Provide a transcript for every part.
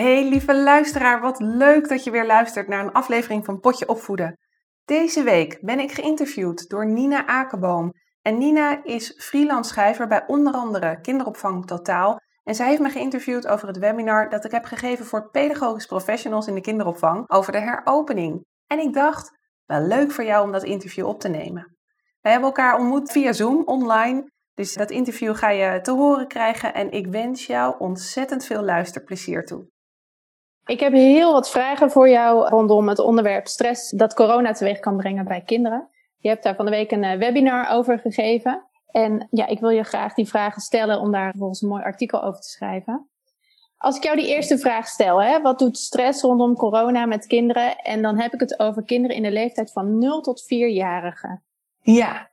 Hey lieve luisteraar, wat leuk dat je weer luistert naar een aflevering van Potje Opvoeden. Deze week ben ik geïnterviewd door Nina Akerboom. En Nina is freelance schrijver bij onder andere Kinderopvang Totaal. En zij heeft me geïnterviewd over het webinar dat ik heb gegeven voor pedagogisch professionals in de kinderopvang over de heropening. En ik dacht, wel leuk voor jou om dat interview op te nemen. Wij hebben elkaar ontmoet via Zoom online. Dus dat interview ga je te horen krijgen en ik wens jou ontzettend veel luisterplezier toe. Ik heb heel wat vragen voor jou rondom het onderwerp stress dat corona teweeg kan brengen bij kinderen. Je hebt daar van de week een eh, webinar over gegeven. En ja, ik wil je graag die vragen stellen om daar vervolgens een mooi artikel over te schrijven. Als ik jou die eerste vraag stel, hè, wat doet stress rondom corona met kinderen? En dan heb ik het over kinderen in de leeftijd van 0 tot 4-jarigen. Ja,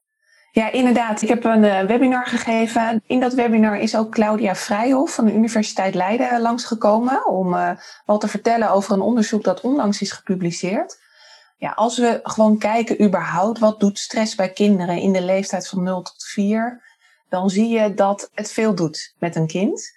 ja, inderdaad. Ik heb een uh, webinar gegeven. In dat webinar is ook Claudia Vrijhof van de Universiteit Leiden langsgekomen om uh, wat te vertellen over een onderzoek dat onlangs is gepubliceerd. Ja, als we gewoon kijken überhaupt wat doet stress bij kinderen in de leeftijd van 0 tot 4, dan zie je dat het veel doet met een kind.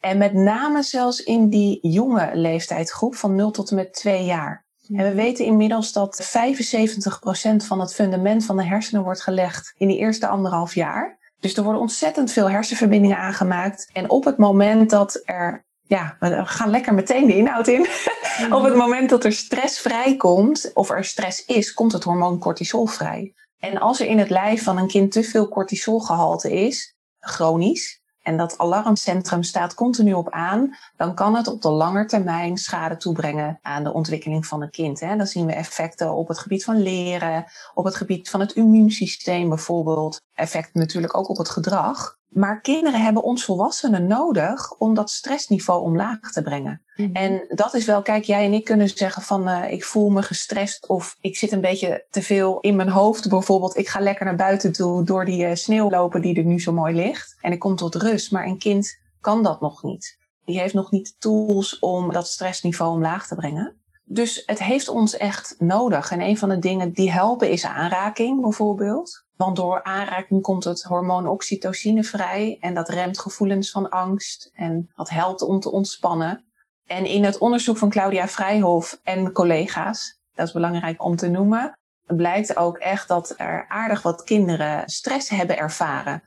En met name zelfs in die jonge leeftijdsgroep van 0 tot en met 2 jaar. En we weten inmiddels dat 75% van het fundament van de hersenen wordt gelegd in die eerste anderhalf jaar. Dus er worden ontzettend veel hersenverbindingen aangemaakt. En op het moment dat er, ja, we gaan lekker meteen de inhoud in. op het moment dat er stress vrijkomt, of er stress is, komt het hormoon cortisol vrij. En als er in het lijf van een kind te veel cortisolgehalte is, chronisch, en dat alarmcentrum staat continu op aan, dan kan het op de lange termijn schade toebrengen aan de ontwikkeling van een kind. Hè. Dan zien we effecten op het gebied van leren, op het gebied van het immuunsysteem bijvoorbeeld, effecten natuurlijk ook op het gedrag. Maar kinderen hebben ons volwassenen nodig om dat stressniveau omlaag te brengen. Mhm. En dat is wel, kijk, jij en ik kunnen zeggen van uh, ik voel me gestrest of ik zit een beetje te veel in mijn hoofd. Bijvoorbeeld, ik ga lekker naar buiten toe door die uh, sneeuw lopen die er nu zo mooi ligt. En ik kom tot rust. Maar een kind kan dat nog niet. Die heeft nog niet tools om dat stressniveau omlaag te brengen. Dus het heeft ons echt nodig. En een van de dingen die helpen is aanraking bijvoorbeeld. Want door aanraking komt het hormoon oxytocine vrij en dat remt gevoelens van angst en dat helpt om te ontspannen. En in het onderzoek van Claudia Vrijhof en collega's, dat is belangrijk om te noemen, blijkt ook echt dat er aardig wat kinderen stress hebben ervaren.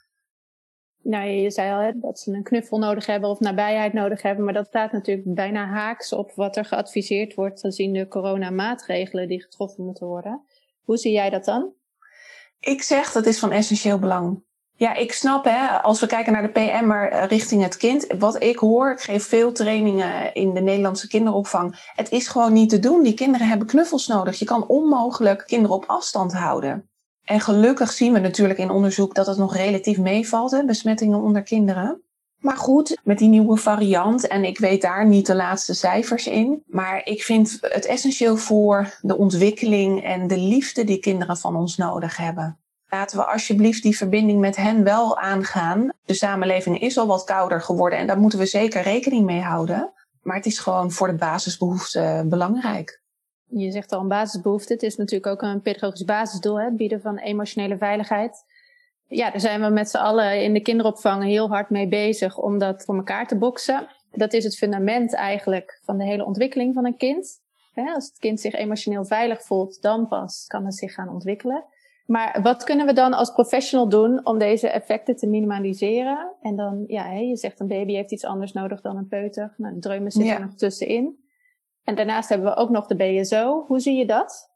Nou, je zei al dat ze een knuffel nodig hebben of nabijheid nodig hebben, maar dat staat natuurlijk bijna haaks op wat er geadviseerd wordt gezien de coronamaatregelen die getroffen moeten worden. Hoe zie jij dat dan? Ik zeg dat is van essentieel belang. Ja, ik snap hè, als we kijken naar de PM'er eh, richting het kind. Wat ik hoor, ik geef veel trainingen in de Nederlandse kinderopvang. Het is gewoon niet te doen. Die kinderen hebben knuffels nodig. Je kan onmogelijk kinderen op afstand houden. En gelukkig zien we natuurlijk in onderzoek dat het nog relatief meevalt, hè, besmettingen onder kinderen. Maar goed, met die nieuwe variant, en ik weet daar niet de laatste cijfers in, maar ik vind het essentieel voor de ontwikkeling en de liefde die kinderen van ons nodig hebben. Laten we alsjeblieft die verbinding met hen wel aangaan. De samenleving is al wat kouder geworden en daar moeten we zeker rekening mee houden. Maar het is gewoon voor de basisbehoeften belangrijk. Je zegt al een basisbehoefte. Het is natuurlijk ook een pedagogisch basisdoel, hè? bieden van emotionele veiligheid ja, daar zijn we met z'n allen in de kinderopvang heel hard mee bezig om dat voor elkaar te boksen. Dat is het fundament eigenlijk van de hele ontwikkeling van een kind. Als het kind zich emotioneel veilig voelt, dan pas kan het zich gaan ontwikkelen. Maar wat kunnen we dan als professional doen om deze effecten te minimaliseren? En dan, ja, je zegt een baby heeft iets anders nodig dan een peuter. Nou, de dreumen zitten er nog tussenin. En daarnaast hebben we ook nog de BSO. Hoe zie je dat?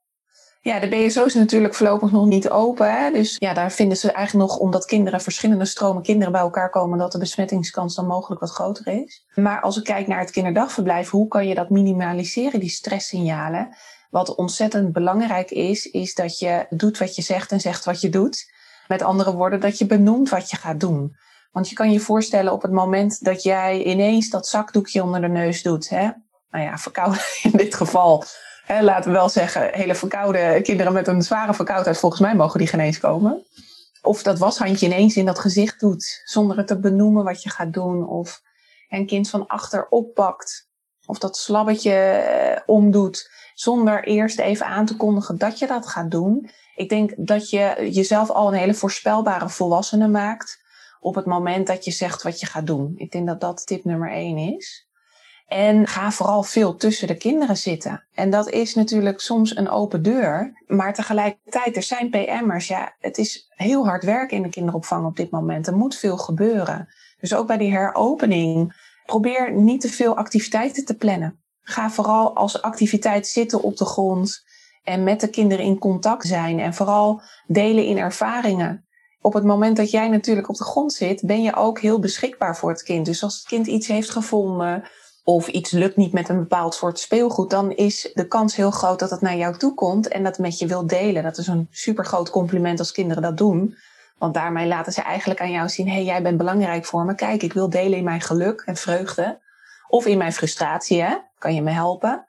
Ja, de BSO is natuurlijk voorlopig nog niet open. Hè? Dus ja, daar vinden ze eigenlijk nog, omdat kinderen verschillende stromen kinderen bij elkaar komen, dat de besmettingskans dan mogelijk wat groter is. Maar als ik kijk naar het kinderdagverblijf, hoe kan je dat minimaliseren, die stresssignalen? Wat ontzettend belangrijk is, is dat je doet wat je zegt en zegt wat je doet. Met andere woorden, dat je benoemt wat je gaat doen. Want je kan je voorstellen op het moment dat jij ineens dat zakdoekje onder de neus doet. Hè? Nou ja, verkouden in dit geval. Hè, laten we wel zeggen, hele verkoude kinderen met een zware verkoudheid, volgens mij mogen die geen eens komen. Of dat washandje ineens in dat gezicht doet, zonder het te benoemen wat je gaat doen. Of een kind van achter oppakt. Of dat slabbetje eh, omdoet, zonder eerst even aan te kondigen dat je dat gaat doen. Ik denk dat je jezelf al een hele voorspelbare volwassene maakt op het moment dat je zegt wat je gaat doen. Ik denk dat dat tip nummer één is. En ga vooral veel tussen de kinderen zitten. En dat is natuurlijk soms een open deur. Maar tegelijkertijd, er zijn PM'ers. Ja, het is heel hard werken in de kinderopvang op dit moment. Er moet veel gebeuren. Dus ook bij die heropening, probeer niet te veel activiteiten te plannen. Ga vooral als activiteit zitten op de grond en met de kinderen in contact zijn. En vooral delen in ervaringen op het moment dat jij natuurlijk op de grond zit, ben je ook heel beschikbaar voor het kind. Dus als het kind iets heeft gevonden of iets lukt niet met een bepaald soort speelgoed, dan is de kans heel groot dat het naar jou toe komt en dat met je wil delen. Dat is een super groot compliment als kinderen dat doen. Want daarmee laten ze eigenlijk aan jou zien: hé, hey, jij bent belangrijk voor me. Kijk, ik wil delen in mijn geluk en vreugde. Of in mijn frustratie, hè? Kan je me helpen?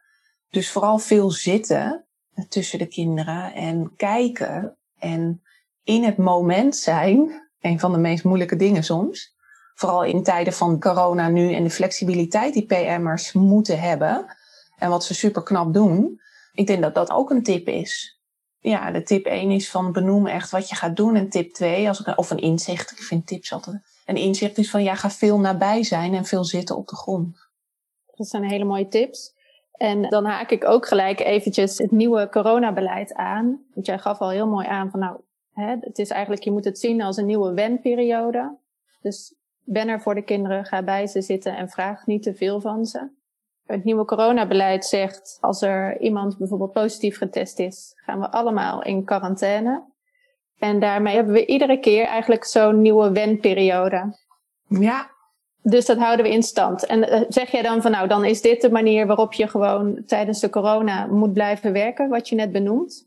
Dus vooral veel zitten tussen de kinderen en kijken en in het moment zijn, een van de meest moeilijke dingen soms. Vooral in tijden van corona nu en de flexibiliteit die PM'ers moeten hebben. En wat ze super knap doen. Ik denk dat dat ook een tip is. Ja, de tip 1 is van benoem echt wat je gaat doen. En tip 2, als of een inzicht, ik vind tips altijd. Een inzicht is van ja, ga veel nabij zijn en veel zitten op de grond. Dat zijn hele mooie tips. En dan haak ik ook gelijk eventjes het nieuwe coronabeleid aan. Want jij gaf al heel mooi aan van nou, Hè, het is eigenlijk, je moet het zien als een nieuwe wenperiode. Dus ben er voor de kinderen, ga bij ze zitten en vraag niet te veel van ze. Het nieuwe coronabeleid zegt, als er iemand bijvoorbeeld positief getest is, gaan we allemaal in quarantaine. En daarmee hebben we iedere keer eigenlijk zo'n nieuwe wenperiode. Ja. Dus dat houden we in stand. En eh, zeg jij dan van nou, dan is dit de manier waarop je gewoon tijdens de corona moet blijven werken, wat je net benoemt?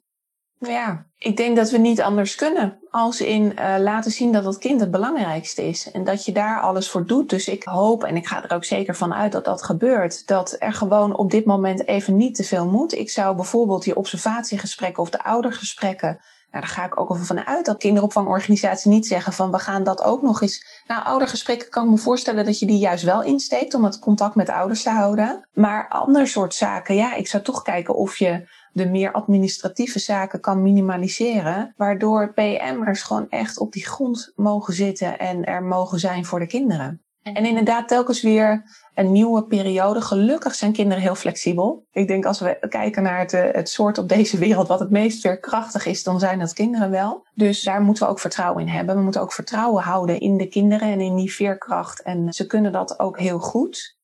Ja, ik denk dat we niet anders kunnen. Als in uh, laten zien dat het kind het belangrijkste is. En dat je daar alles voor doet. Dus ik hoop, en ik ga er ook zeker van uit dat dat gebeurt. Dat er gewoon op dit moment even niet te veel moet. Ik zou bijvoorbeeld die observatiegesprekken of de oudergesprekken. Nou, daar ga ik ook van uit dat kinderopvangorganisaties niet zeggen van we gaan dat ook nog eens. Nou, oudergesprekken kan ik me voorstellen dat je die juist wel insteekt om het contact met de ouders te houden. Maar ander soort zaken, ja, ik zou toch kijken of je de meer administratieve zaken kan minimaliseren. Waardoor PM'ers gewoon echt op die grond mogen zitten en er mogen zijn voor de kinderen. En inderdaad, telkens weer een nieuwe periode. Gelukkig zijn kinderen heel flexibel. Ik denk als we kijken naar het, eh, het soort op deze wereld wat het meest veerkrachtig is, dan zijn dat kinderen wel. Dus daar moeten we ook vertrouwen in hebben. We moeten ook vertrouwen houden in de kinderen en in die veerkracht. En ze kunnen dat ook heel goed.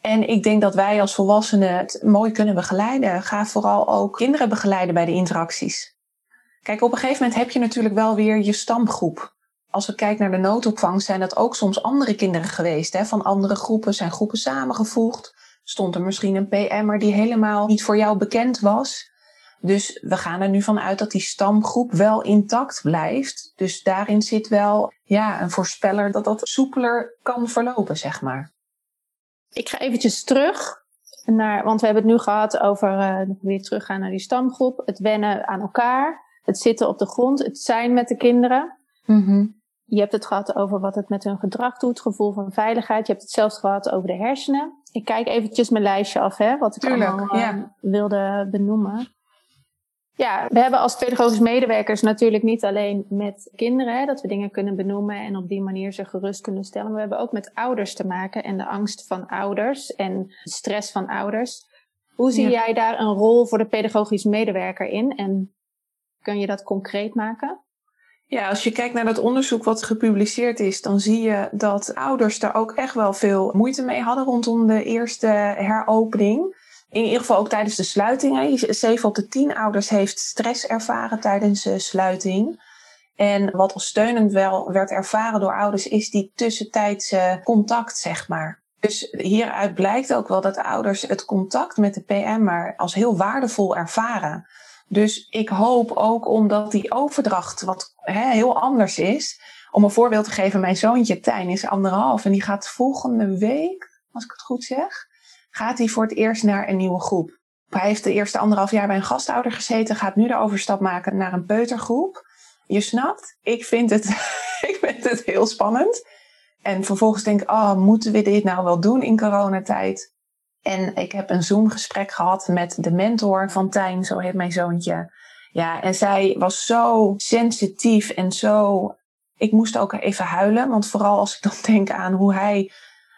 En ik denk dat wij als volwassenen het mooi kunnen begeleiden. Ga vooral ook kinderen begeleiden bij de interacties. Kijk, op een gegeven moment heb je natuurlijk wel weer je stamgroep. Als we kijken naar de noodopvang, zijn dat ook soms andere kinderen geweest. Hè? Van andere groepen zijn groepen samengevoegd. Stond er misschien een PM'er die helemaal niet voor jou bekend was. Dus we gaan er nu van uit dat die stamgroep wel intact blijft. Dus daarin zit wel ja, een voorspeller dat dat soepeler kan verlopen, zeg maar. Ik ga eventjes terug naar, want we hebben het nu gehad over uh, weer teruggaan naar die stamgroep, het wennen aan elkaar, het zitten op de grond, het zijn met de kinderen. Mm Je hebt het gehad over wat het met hun gedrag doet, gevoel van veiligheid. Je hebt het zelfs gehad over de hersenen. Ik kijk eventjes mijn lijstje af, hè, wat ik Tuurlijk, allemaal ja. uh, wilde benoemen. Ja, we hebben als pedagogisch medewerkers natuurlijk niet alleen met kinderen, hè, dat we dingen kunnen benoemen en op die manier ze gerust kunnen stellen. Maar we hebben ook met ouders te maken en de angst van ouders en de stress van ouders. Hoe zie Ja. jij daar een rol voor de pedagogisch medewerker in en kun je dat concreet maken? Ja, als je kijkt naar dat onderzoek wat gepubliceerd is, dan zie je dat ouders daar ook echt wel veel moeite mee hadden rondom de eerste heropening. In ieder geval ook tijdens de sluiting. 7 op de 10 ouders heeft stress ervaren tijdens de sluiting. En wat als steunend wel werd ervaren door ouders, is die tussentijdse contact, zeg maar. Dus hieruit blijkt ook wel dat ouders het contact met de PM maar als heel waardevol ervaren Dus ik hoop ook omdat die overdracht wat heel anders is. Om een voorbeeld te geven, mijn zoontje Tijn is anderhalf en die gaat volgende week, als ik het goed zeg, gaat hij voor het eerst naar een nieuwe groep. Hij heeft de eerste anderhalf jaar bij een gastouder gezeten, gaat nu de overstap maken naar een peutergroep. Je snapt, ik vind het, ik vind het heel spannend. En vervolgens denk ik, oh, moeten we dit nou wel doen in coronatijd? En ik heb een Zoom-gesprek gehad met de mentor van Tijn, zo heet mijn zoontje. Ja, en zij was zo sensitief en zo. Ik moest ook even huilen, want vooral als ik dan denk aan hoe hij.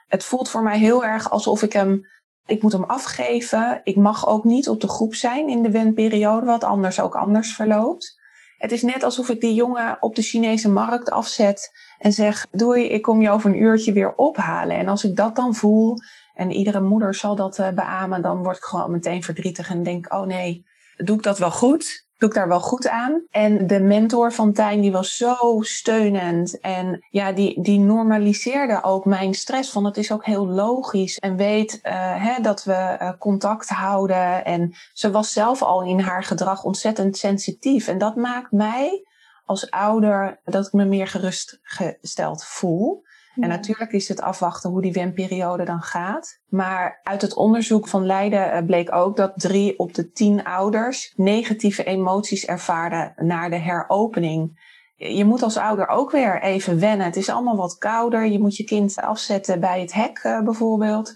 Het voelt voor mij heel erg alsof ik hem. Ik moet hem afgeven. Ik mag ook niet op de groep zijn in de wendperiode, wat anders ook anders verloopt. Het is net alsof ik die jongen op de Chinese markt afzet en zeg: Doei, ik kom je over een uurtje weer ophalen. En als ik dat dan voel, en iedere moeder zal dat uh, beamen, dan word ik gewoon meteen verdrietig en denk: Oh nee, doe ik dat wel goed? Doe ik daar wel goed aan? En de mentor van Tijn, die was zo steunend. En ja, die, die normaliseerde ook mijn stress. Van het is ook heel logisch. En weet uh, hè, dat we uh, contact houden. En ze was zelf al in haar gedrag ontzettend sensitief. En dat maakt mij als ouder dat ik me meer gerustgesteld voel. En natuurlijk is het afwachten hoe die wenperiode dan gaat. Maar uit het onderzoek van Leiden eh, bleek ook dat drie op de tien ouders negatieve emoties ervaren na de heropening. Je moet als ouder ook weer even wennen. Het is allemaal wat kouder. Je moet je kind afzetten bij het hek eh, bijvoorbeeld.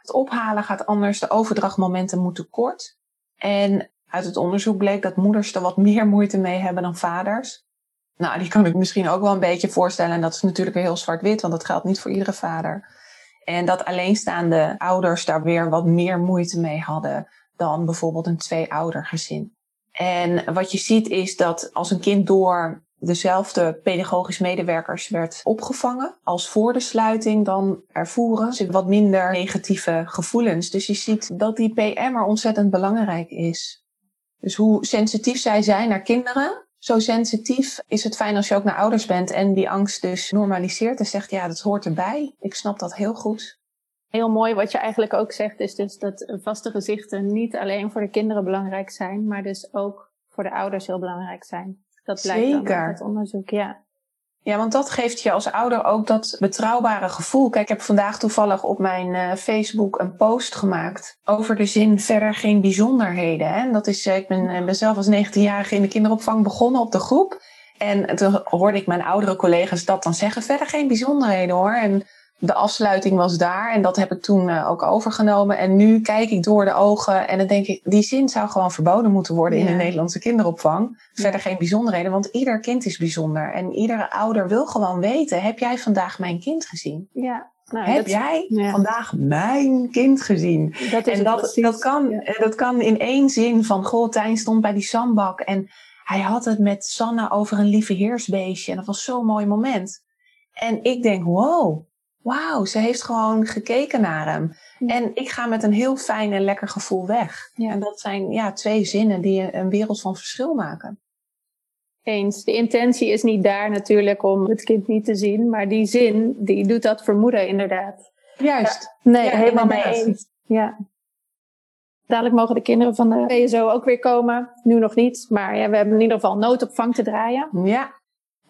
Het ophalen gaat anders. De overdrachtmomenten moeten kort. En uit het onderzoek bleek dat moeders er wat meer moeite mee hebben dan vaders. Nou, die kan ik misschien ook wel een beetje voorstellen. En dat is natuurlijk weer heel zwart-wit, want dat geldt niet voor iedere vader. En dat alleenstaande ouders daar weer wat meer moeite mee hadden dan bijvoorbeeld een twee-oudergezin. En wat je ziet is dat als een kind door dezelfde pedagogisch medewerkers werd opgevangen als voor de sluiting, dan ervoeren ze wat minder negatieve gevoelens. Dus je ziet dat die PM er ontzettend belangrijk is. Dus hoe sensitief zij zijn naar kinderen, zo sensitief is het fijn als je ook naar ouders bent en die angst dus normaliseert en zegt ja, dat hoort erbij. Ik snap dat heel goed. Heel mooi wat je eigenlijk ook zegt is dus dat vaste gezichten niet alleen voor de kinderen belangrijk zijn, maar dus ook voor de ouders heel belangrijk zijn. Dat blijkt Zeker. uit het onderzoek, ja. Ja, want dat geeft je als ouder ook dat betrouwbare gevoel. Kijk, ik heb vandaag toevallig op mijn uh, Facebook een post gemaakt over de zin verder geen bijzonderheden. Hè? En dat is, uh, ik ben, eh, ben zelf als 19-jarige in de kinderopvang begonnen op de groep. En toen hoorde ik mijn oudere collega's dat dan zeggen, verder geen bijzonderheden hoor. En de afsluiting was daar en dat heb ik toen uh, ook overgenomen. En nu kijk ik door de ogen en dan denk ik, die zin zou gewoon verboden moeten worden in de Nederlandse kinderopvang. Verder geen bijzonderheden, want ieder kind is bijzonder. En iedere ouder wil gewoon weten, heb jij vandaag mijn kind gezien? Ja. Nou, heb jij vandaag mijn kind gezien? Dat is en dat, dat, kan, ja. dat kan in één zin van, goh, Tijn stond bij die zandbak en hij had het met Sanne over een lieve heersbeestje. En dat was zo'n mooi moment. En ik denk, wow, wauw, ze heeft gewoon gekeken naar hem. En ik ga met een heel fijn en lekker gevoel weg. Ja. En dat zijn ja, twee zinnen die een wereld van verschil maken. Eens. De intentie is niet daar natuurlijk om het kind niet te zien, maar die zin, die doet dat vermoeden inderdaad. Juist. nee, helemaal mee eens. Ja. Dadelijk mogen de kinderen van de PSO ook weer komen. Nu nog niet, maar ja, we hebben in ieder geval noodopvang te draaien. Ja.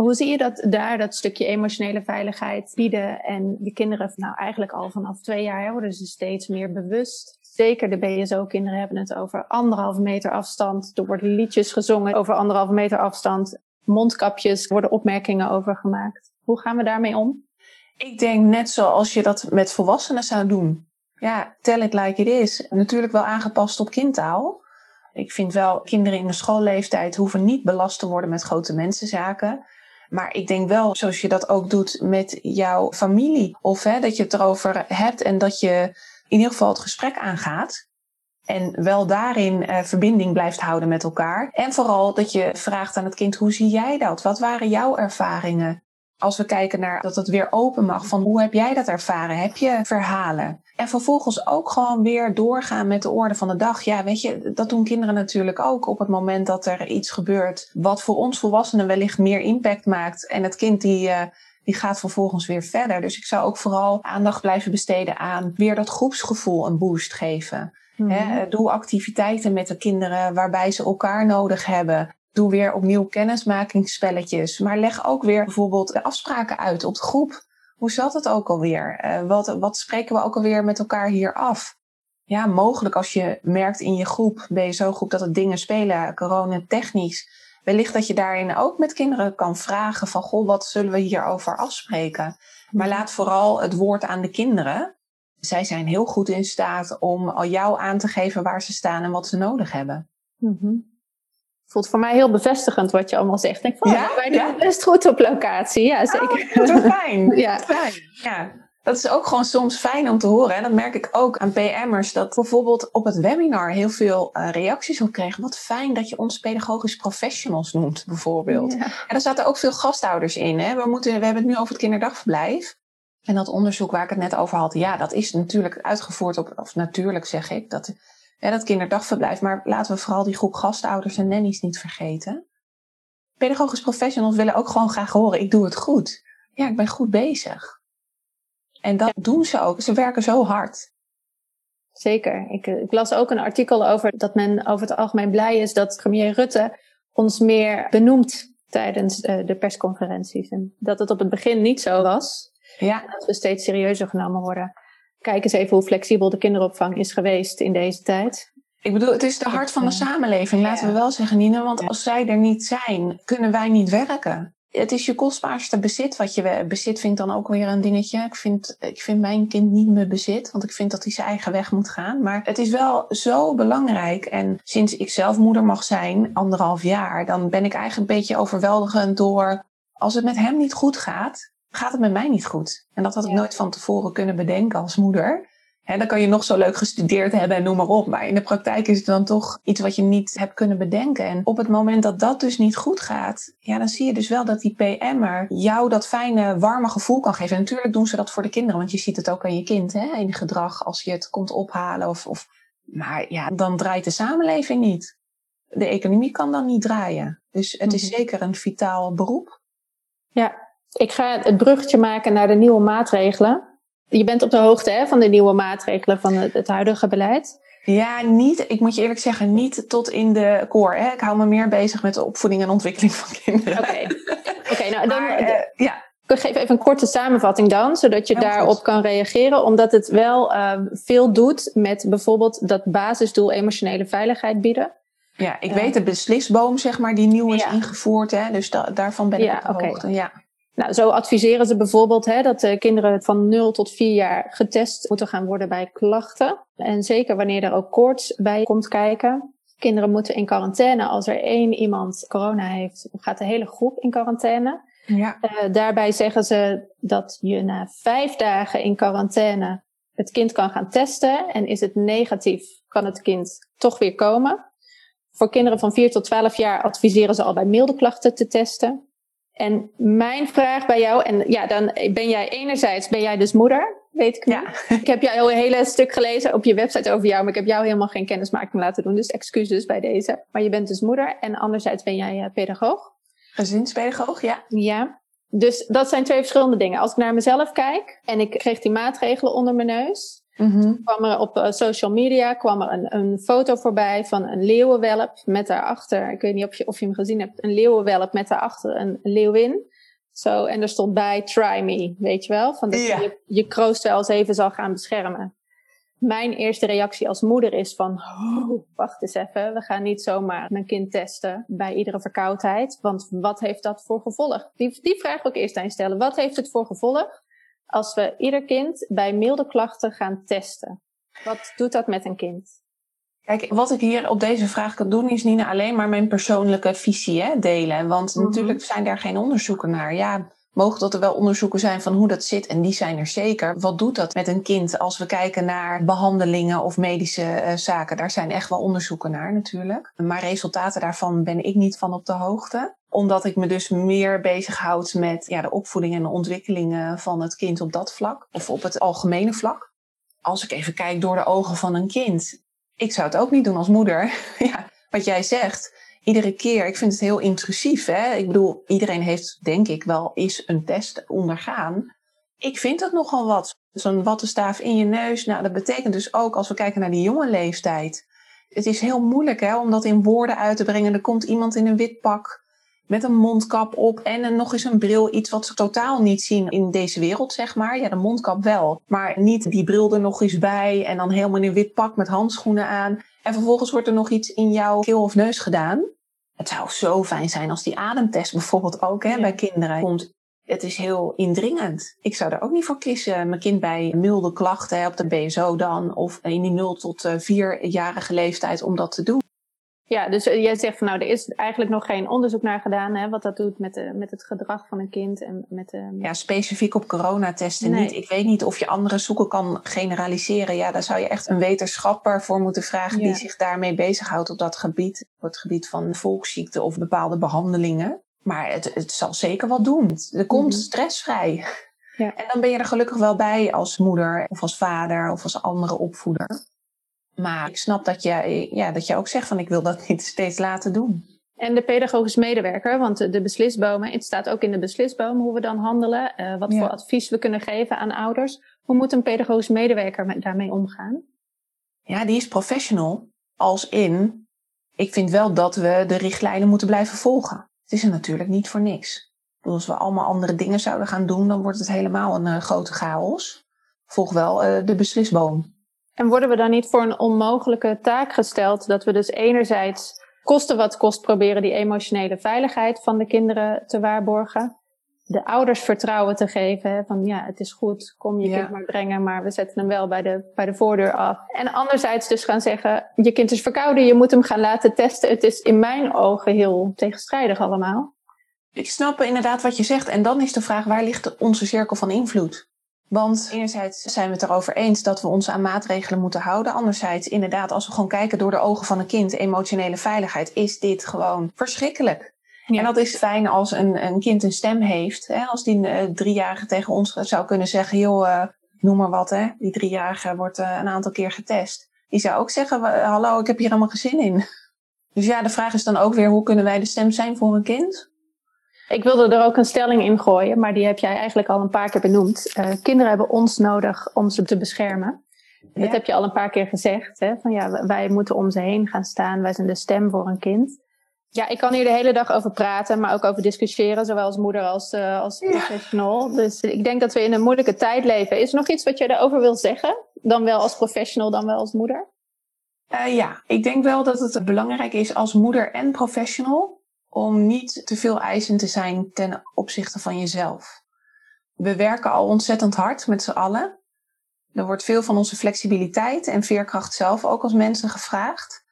Hoe zie je dat daar, dat stukje emotionele veiligheid bieden? En die kinderen, nou eigenlijk al vanaf twee jaar worden ze steeds meer bewust. Zeker de BSO-kinderen hebben het over anderhalve meter afstand. Er worden liedjes gezongen over anderhalve meter afstand. Mondkapjes, worden opmerkingen over gemaakt. Hoe gaan we daarmee om? Ik denk net zoals je dat met volwassenen zou doen. Ja, tell it like it is. Natuurlijk wel aangepast op kindtaal. Ik vind wel, kinderen in de schoolleeftijd hoeven niet belast te worden met grote mensenzaken. Maar ik denk wel, zoals je dat ook doet met jouw familie. Of hè, dat je het erover hebt en dat je in ieder geval het gesprek aangaat. En wel daarin uh, verbinding blijft houden met elkaar. En vooral dat je vraagt aan het kind, hoe zie jij dat? Wat waren jouw ervaringen? Als we kijken naar dat het weer open mag, van hoe heb jij dat ervaren? Heb je verhalen? En vervolgens ook gewoon weer doorgaan met de orde van de dag. Ja, weet je, dat doen kinderen natuurlijk ook op het moment dat er iets gebeurt wat voor ons volwassenen wellicht meer impact maakt. En het kind die, uh, die gaat vervolgens weer verder. Dus ik zou ook vooral aandacht blijven besteden aan weer dat groepsgevoel een boost geven. Mhm. doe activiteiten met de kinderen waarbij ze elkaar nodig hebben. Doe weer opnieuw kennismakingsspelletjes. Maar leg ook weer bijvoorbeeld de afspraken uit op de groep. Hoe zat het ook alweer? Uh, wat, wat spreken we ook alweer met elkaar hier af? Ja, mogelijk als je merkt in je groep, ben je zo groep dat het dingen spelen, corona technisch. Wellicht dat je daarin ook met kinderen kan vragen van, goh, wat zullen we hierover afspreken? Maar mhm. laat vooral het woord aan de kinderen. Zij zijn heel goed in staat om al jou aan te geven waar ze staan en wat ze nodig hebben. Mm voelt voor mij heel bevestigend wat je allemaal zegt. Denk, ja? wij doen best goed op locatie. Ja, zeker. Oh, fijn. ja. fijn. Ja. Dat is ook gewoon soms fijn om te horen. En dat merk ik ook aan PM'ers. Dat bijvoorbeeld op het webinar heel veel uh, reacties op kregen. Wat fijn dat je ons pedagogisch professionals noemt, bijvoorbeeld. Ja. En er zaten ook veel gasthouders in. Hè? We, moeten, we hebben het nu over het kinderdagverblijf. En dat onderzoek waar ik het net over had, ja, dat is natuurlijk uitgevoerd op, of natuurlijk zeg ik, dat ja, dat kinderdagverblijf. Maar laten we vooral die groep gastouders en nannies niet vergeten. Pedagogisch professionals willen ook gewoon graag horen, ik doe het goed. Ja, ik ben goed bezig. En dat doen ze ook. Ze werken zo hard. Zeker. Ik, eh, ik, las ook een artikel over dat men over het algemeen blij is dat premier Rutte ons meer benoemt tijdens uh, de persconferenties. En dat het op het begin niet zo was. Ja. Dat we steeds serieuzer genomen worden. Kijk eens even hoe flexibel de kinderopvang is geweest in deze tijd. Ik bedoel, het is de hart van de samenleving, laten we wel zeggen, Nina. Want als zij er niet zijn, kunnen wij niet werken. Het is je kostbaarste bezit wat je bezit vind dan ook weer een dingetje. Ik vind, ik vind mijn kind niet mijn bezit, want ik vind dat hij zijn eigen weg moet gaan. Maar het is wel zo belangrijk. En sinds ik zelf moeder mag zijn, anderhalf jaar, dan ben ik eigenlijk een beetje overweldigend door als het met hem niet goed gaat, gaat het met mij niet goed. En dat had ik nooit van tevoren kunnen bedenken als moeder. He, dan kan je nog zo leuk gestudeerd hebben en noem maar op. Maar in de praktijk is het dan toch iets wat je niet hebt kunnen bedenken. En op het moment dat dat dus niet goed gaat, ja, dan zie je dus wel dat die PM'er jou dat fijne, warme gevoel kan geven. En natuurlijk doen ze dat voor de kinderen, want je ziet het ook aan je kind hè, in gedrag als je het komt ophalen. Of, of, maar ja, dan draait de samenleving niet. De economie kan dan niet draaien. Dus het is mhm. zeker een vitaal beroep. Ja, ik ga het bruggetje maken naar de nieuwe maatregelen. Je bent op de hoogte hè, van de nieuwe maatregelen van het, het, huidige beleid. Ja, niet. Ik moet je eerlijk zeggen, niet tot in de core. Hè. Ik hou me meer bezig met de opvoeding en ontwikkeling van kinderen. Oké, Oké, nou dan. Uh, ja. Ik geef even een korte samenvatting dan, zodat je daarop kan reageren. Omdat het wel uh, veel doet met bijvoorbeeld dat basisdoel emotionele veiligheid bieden. Ja, ik weet de beslisboom, zeg maar, die nieuw is ingevoerd. Hè, dus daarvan ben ik op de hoogte. Ja. Nou, zo adviseren ze bijvoorbeeld hè, dat de kinderen van 0 tot 4 jaar getest moeten gaan worden bij klachten. En zeker wanneer er ook koorts bij komt kijken. Kinderen moeten in quarantaine. Als er één iemand corona heeft, gaat de hele groep in quarantaine. Ja. Uh, daarbij zeggen ze dat je na vijf dagen in quarantaine het kind kan gaan testen. En is het negatief, kan het kind toch weer komen. Voor kinderen van 4 tot 12 jaar adviseren ze al bij milde klachten te testen. En mijn vraag bij jou, en ja, dan ben jij enerzijds, ben jij dus moeder, weet ik Ja. Ik heb jou een hele stuk gelezen op je website over jou, maar ik heb jou helemaal geen kennismaking laten doen, dus excuses bij deze. Maar je bent dus moeder en anderzijds ben jij uh, pedagoog. Gezinspedagoog, ja. Ja. Dus dat zijn twee verschillende dingen. Als ik naar mezelf kijk en ik kreeg die maatregelen onder mijn neus, Mm kwam er op uh, social media kwam er een, een foto voorbij van een leeuwenwelp met daarachter, ik weet niet of je, of je hem gezien hebt, een leeuwenwelp met daarachter een leeuwin. Zo, en er stond bij, try me, weet je wel? Van dat je je kroost wel eens even zal gaan beschermen. Mijn eerste reactie als moeder is van, oh, wacht eens even, we gaan niet zomaar mijn kind testen bij iedere verkoudheid. Want wat heeft dat voor gevolg? Die, die vraag wil ik eerst aan stellen. Wat heeft het voor gevolg als we ieder kind bij milde klachten gaan testen? Wat doet dat met een kind? Kijk, wat ik hier op deze vraag kan doen, is niet alleen maar mijn persoonlijke visie hè, delen. Want mhm. natuurlijk zijn daar geen onderzoeken naar. Ja, mogen dat er wel onderzoeken zijn van hoe dat zit, en die zijn er zeker. Wat doet dat met een kind als we kijken naar behandelingen of medische uh, zaken? Daar zijn echt wel onderzoeken naar natuurlijk. Maar resultaten daarvan ben ik niet van op de hoogte omdat ik me dus meer bezighoud met ja, de opvoeding en de ontwikkelingen van het kind op dat vlak. Of op het algemene vlak. Als ik even kijk door de ogen van een kind. Ik zou het ook niet doen als moeder. ja, wat jij zegt. Iedere keer, ik vind het heel intrusief. Hè? Ik bedoel, iedereen heeft denk ik wel eens een test ondergaan. Ik vind het nogal wat. Zo'n wattenstaaf in je neus. Nou, dat betekent dus ook als we kijken naar die jonge leeftijd. Het is heel moeilijk hè, om dat in woorden uit te brengen. Er komt iemand in een wit pak met een mondkap op en een, nog eens een bril. Iets wat ze totaal niet zien in deze wereld, zeg maar. Ja, de mondkap wel. Maar niet die bril er nog eens bij en dan helemaal in een wit pak met handschoenen aan. En vervolgens wordt er nog iets in jouw keel of neus gedaan. Het zou zo fijn zijn als die ademtest bijvoorbeeld ook hè, bij kinderen komt. Het is heel indringend. Ik zou er ook niet voor kiezen. Mijn kind bij milde klachten hè, op de BSO dan. Of in die 0 tot 4-jarige leeftijd om dat te doen. Ja, dus eh, jij zegt van nou, er is eigenlijk nog geen onderzoek naar gedaan, hè, wat dat doet met, de, met het gedrag van een kind en met de. Ja, specifiek op coronatesten nee. niet. Ik weet niet of je andere zoeken kan generaliseren. Ja, daar zou je echt een wetenschapper voor moeten vragen die zich daarmee bezighoudt op dat gebied, op het gebied van volksziekten of bepaalde behandelingen. Maar het, het zal zeker wat doen. Er komt mm stressvrij. Ja. En dan ben je er gelukkig wel bij als moeder of als vader of als andere opvoeder. Maar ik snap dat je, ja, dat je ook zegt van ik wil dat niet steeds laten doen. En de pedagogisch medewerker, want de beslisbomen, het staat ook in de beslisboom hoe we dan handelen, uh, wat voor advies we kunnen geven aan ouders. Hoe moet een pedagogisch medewerker daarmee omgaan? Ja, die is professional. Als in, ik vind wel dat we de richtlijnen moeten blijven volgen. Het is er natuurlijk niet voor niks. Als we allemaal andere dingen zouden gaan doen, dan wordt het helemaal een uh, grote chaos. Volg wel uh, de beslisboom. En worden we dan niet voor een onmogelijke taak gesteld dat we dus enerzijds kosten wat kost proberen die emotionele veiligheid van de kinderen te waarborgen, de ouders vertrouwen te geven van ja, het is goed, kom je ja. kind maar brengen, maar we zetten hem wel bij de, bij de voordeur af. En anderzijds dus gaan zeggen, je kind is verkouden, je moet hem gaan laten testen. Het is in mijn ogen heel tegenstrijdig allemaal. Ik snap inderdaad wat je zegt. En dan is de vraag, waar ligt onze cirkel van invloed? Want enerzijds zijn we het erover eens dat we ons aan maatregelen moeten houden. Anderzijds, inderdaad, als we gewoon kijken door de ogen van een kind, emotionele veiligheid, is dit gewoon verschrikkelijk. Ja. En dat is fijn als een, een kind een stem heeft. Hè? Als die uh, driejarige tegen ons zou kunnen zeggen, joh, uh, noem maar wat, hè? die driejarige wordt uh, een aantal keer getest. Die zou ook zeggen, hallo, ik heb hier helemaal geen zin in. Dus ja, de vraag is dan ook weer, hoe kunnen wij de stem zijn voor een kind? Ik wilde er ook een stelling in gooien, maar die heb jij eigenlijk al een paar keer benoemd. Uh, kinderen hebben ons nodig om ze te beschermen. Ja. Dat heb je al een paar keer gezegd. Hè? Van ja, wij moeten om ze heen gaan staan. Wij zijn de stem voor een kind. Ja, ik kan hier de hele dag over praten, maar ook over discussiëren, zowel als moeder als, uh, als professional. Dus ik denk dat we in een moeilijke tijd leven. Is er nog iets wat je daarover wil zeggen? Dan wel als professional, dan wel als moeder? Uh, ja, ik denk wel dat het belangrijk is als moeder en professional om niet te veel eisend te zijn ten opzichte van jezelf. We werken al ontzettend hard met z'n allen. Er wordt veel van onze flexibiliteit en veerkracht zelf ook als mensen gevraagd.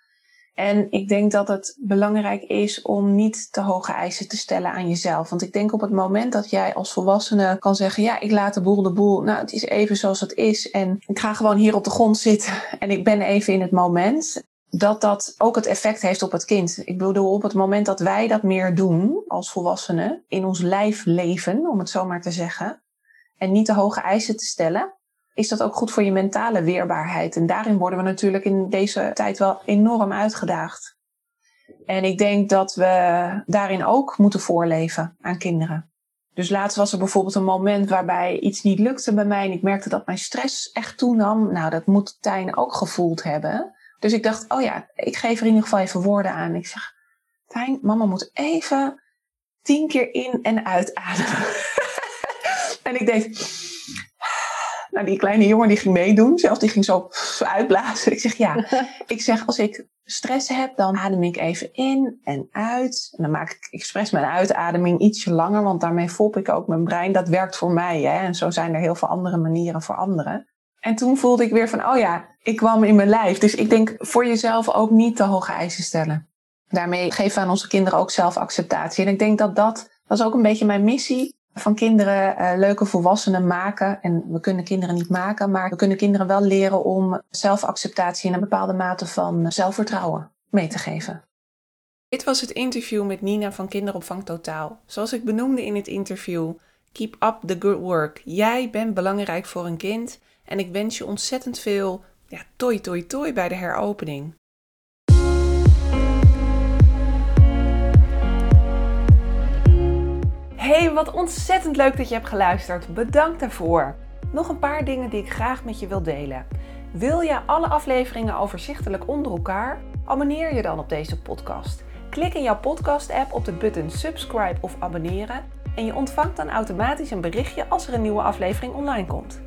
En ik denk dat het belangrijk is om niet te hoge eisen te stellen aan jezelf. Want ik denk op het moment dat jij als volwassene kan zeggen: Ja, ik laat de boel de boel. Nou, het is even zoals het is. En ik ga gewoon hier op de grond zitten en ik ben even in het moment dat dat ook het effect heeft op het kind. Ik bedoel, op het moment dat wij dat meer doen als volwassenen, in ons lijf leven, om het zo maar te zeggen, en niet te hoge eisen te stellen, is dat ook goed voor je mentale weerbaarheid. En daarin worden we natuurlijk in deze tijd wel enorm uitgedaagd. En ik denk dat we daarin ook moeten voorleven aan kinderen. Dus laatst was er bijvoorbeeld een moment waarbij iets niet lukte bij mij en ik merkte dat mijn stress echt toenam. Nou, dat moet Tijn ook gevoeld hebben. Dus ik dacht, oh ja, ik geef er in ieder geval even woorden aan. Ik zeg, fijn, mama moet even tien keer in en uitademen. en ik deed, nou die kleine jongen die ging meedoen, zelfs die ging zo uitblazen. Ik zeg, ja, ik zeg, als ik stress heb, dan adem ik even in en uit. En dan maak ik expres mijn uitademing ietsje langer, want daarmee volp ik ook mijn brein. Dat werkt voor mij, hè. En zo zijn er heel veel andere manieren voor anderen. En toen voelde ik weer van, oh ja, ik kwam in mijn lijf. Dus ik denk voor jezelf ook niet te hoge eisen stellen. Daarmee geven we aan onze kinderen ook zelfacceptatie. En ik denk dat dat, dat ook een beetje mijn missie. Van kinderen uh, leuke volwassenen maken. En we kunnen kinderen niet maken, maar we kunnen kinderen wel leren om zelfacceptatie en een bepaalde mate van zelfvertrouwen mee te geven. Dit was het interview met Nina van Kinderopvang Totaal. Zoals ik benoemde in het interview, keep up the good work. Jij bent belangrijk voor een kind en ik wens je ontzettend veel ja, toi toi toi bij de heropening. Hey, wat ontzettend leuk dat je hebt geluisterd. Bedankt daarvoor. Nog een paar dingen die ik graag met je wil delen. Wil je alle afleveringen overzichtelijk onder elkaar? Abonneer je dan op deze podcast. Klik in jouw podcast-app op de button subscribe of abonneren en je ontvangt dan automatisch een berichtje als er een nieuwe aflevering online komt.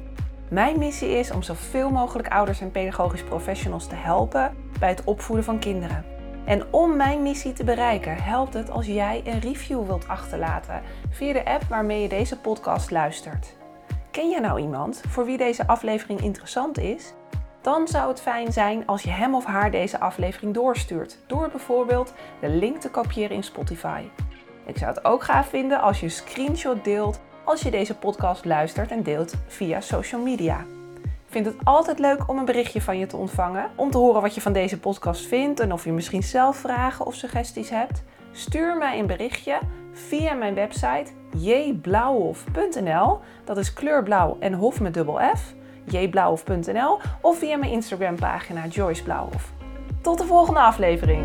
Mijn missie is om zoveel mogelijk ouders en pedagogisch professionals te helpen bij het opvoeden van kinderen. En om mijn missie te bereiken, helpt het als jij een review wilt achterlaten via de app waarmee je deze podcast luistert. Ken je nou iemand voor wie deze aflevering interessant is? Dan zou het fijn zijn als je hem of haar deze aflevering doorstuurt, door bijvoorbeeld de link te kopiëren in Spotify. Ik zou het ook gaaf vinden als je een screenshot deelt als je deze podcast luistert en deelt via social media. Ik vind het altijd leuk om een berichtje van je te ontvangen. Om te horen wat je van deze podcast vindt en of je misschien zelf vragen of suggesties hebt. Stuur mij een berichtje via mijn website jblauwhof.nl. Dat is kleurblauw en hof met dubbel F. jblauwhof.nl of via mijn Instagram pagina Joyce Blauwhof. Tot de volgende aflevering.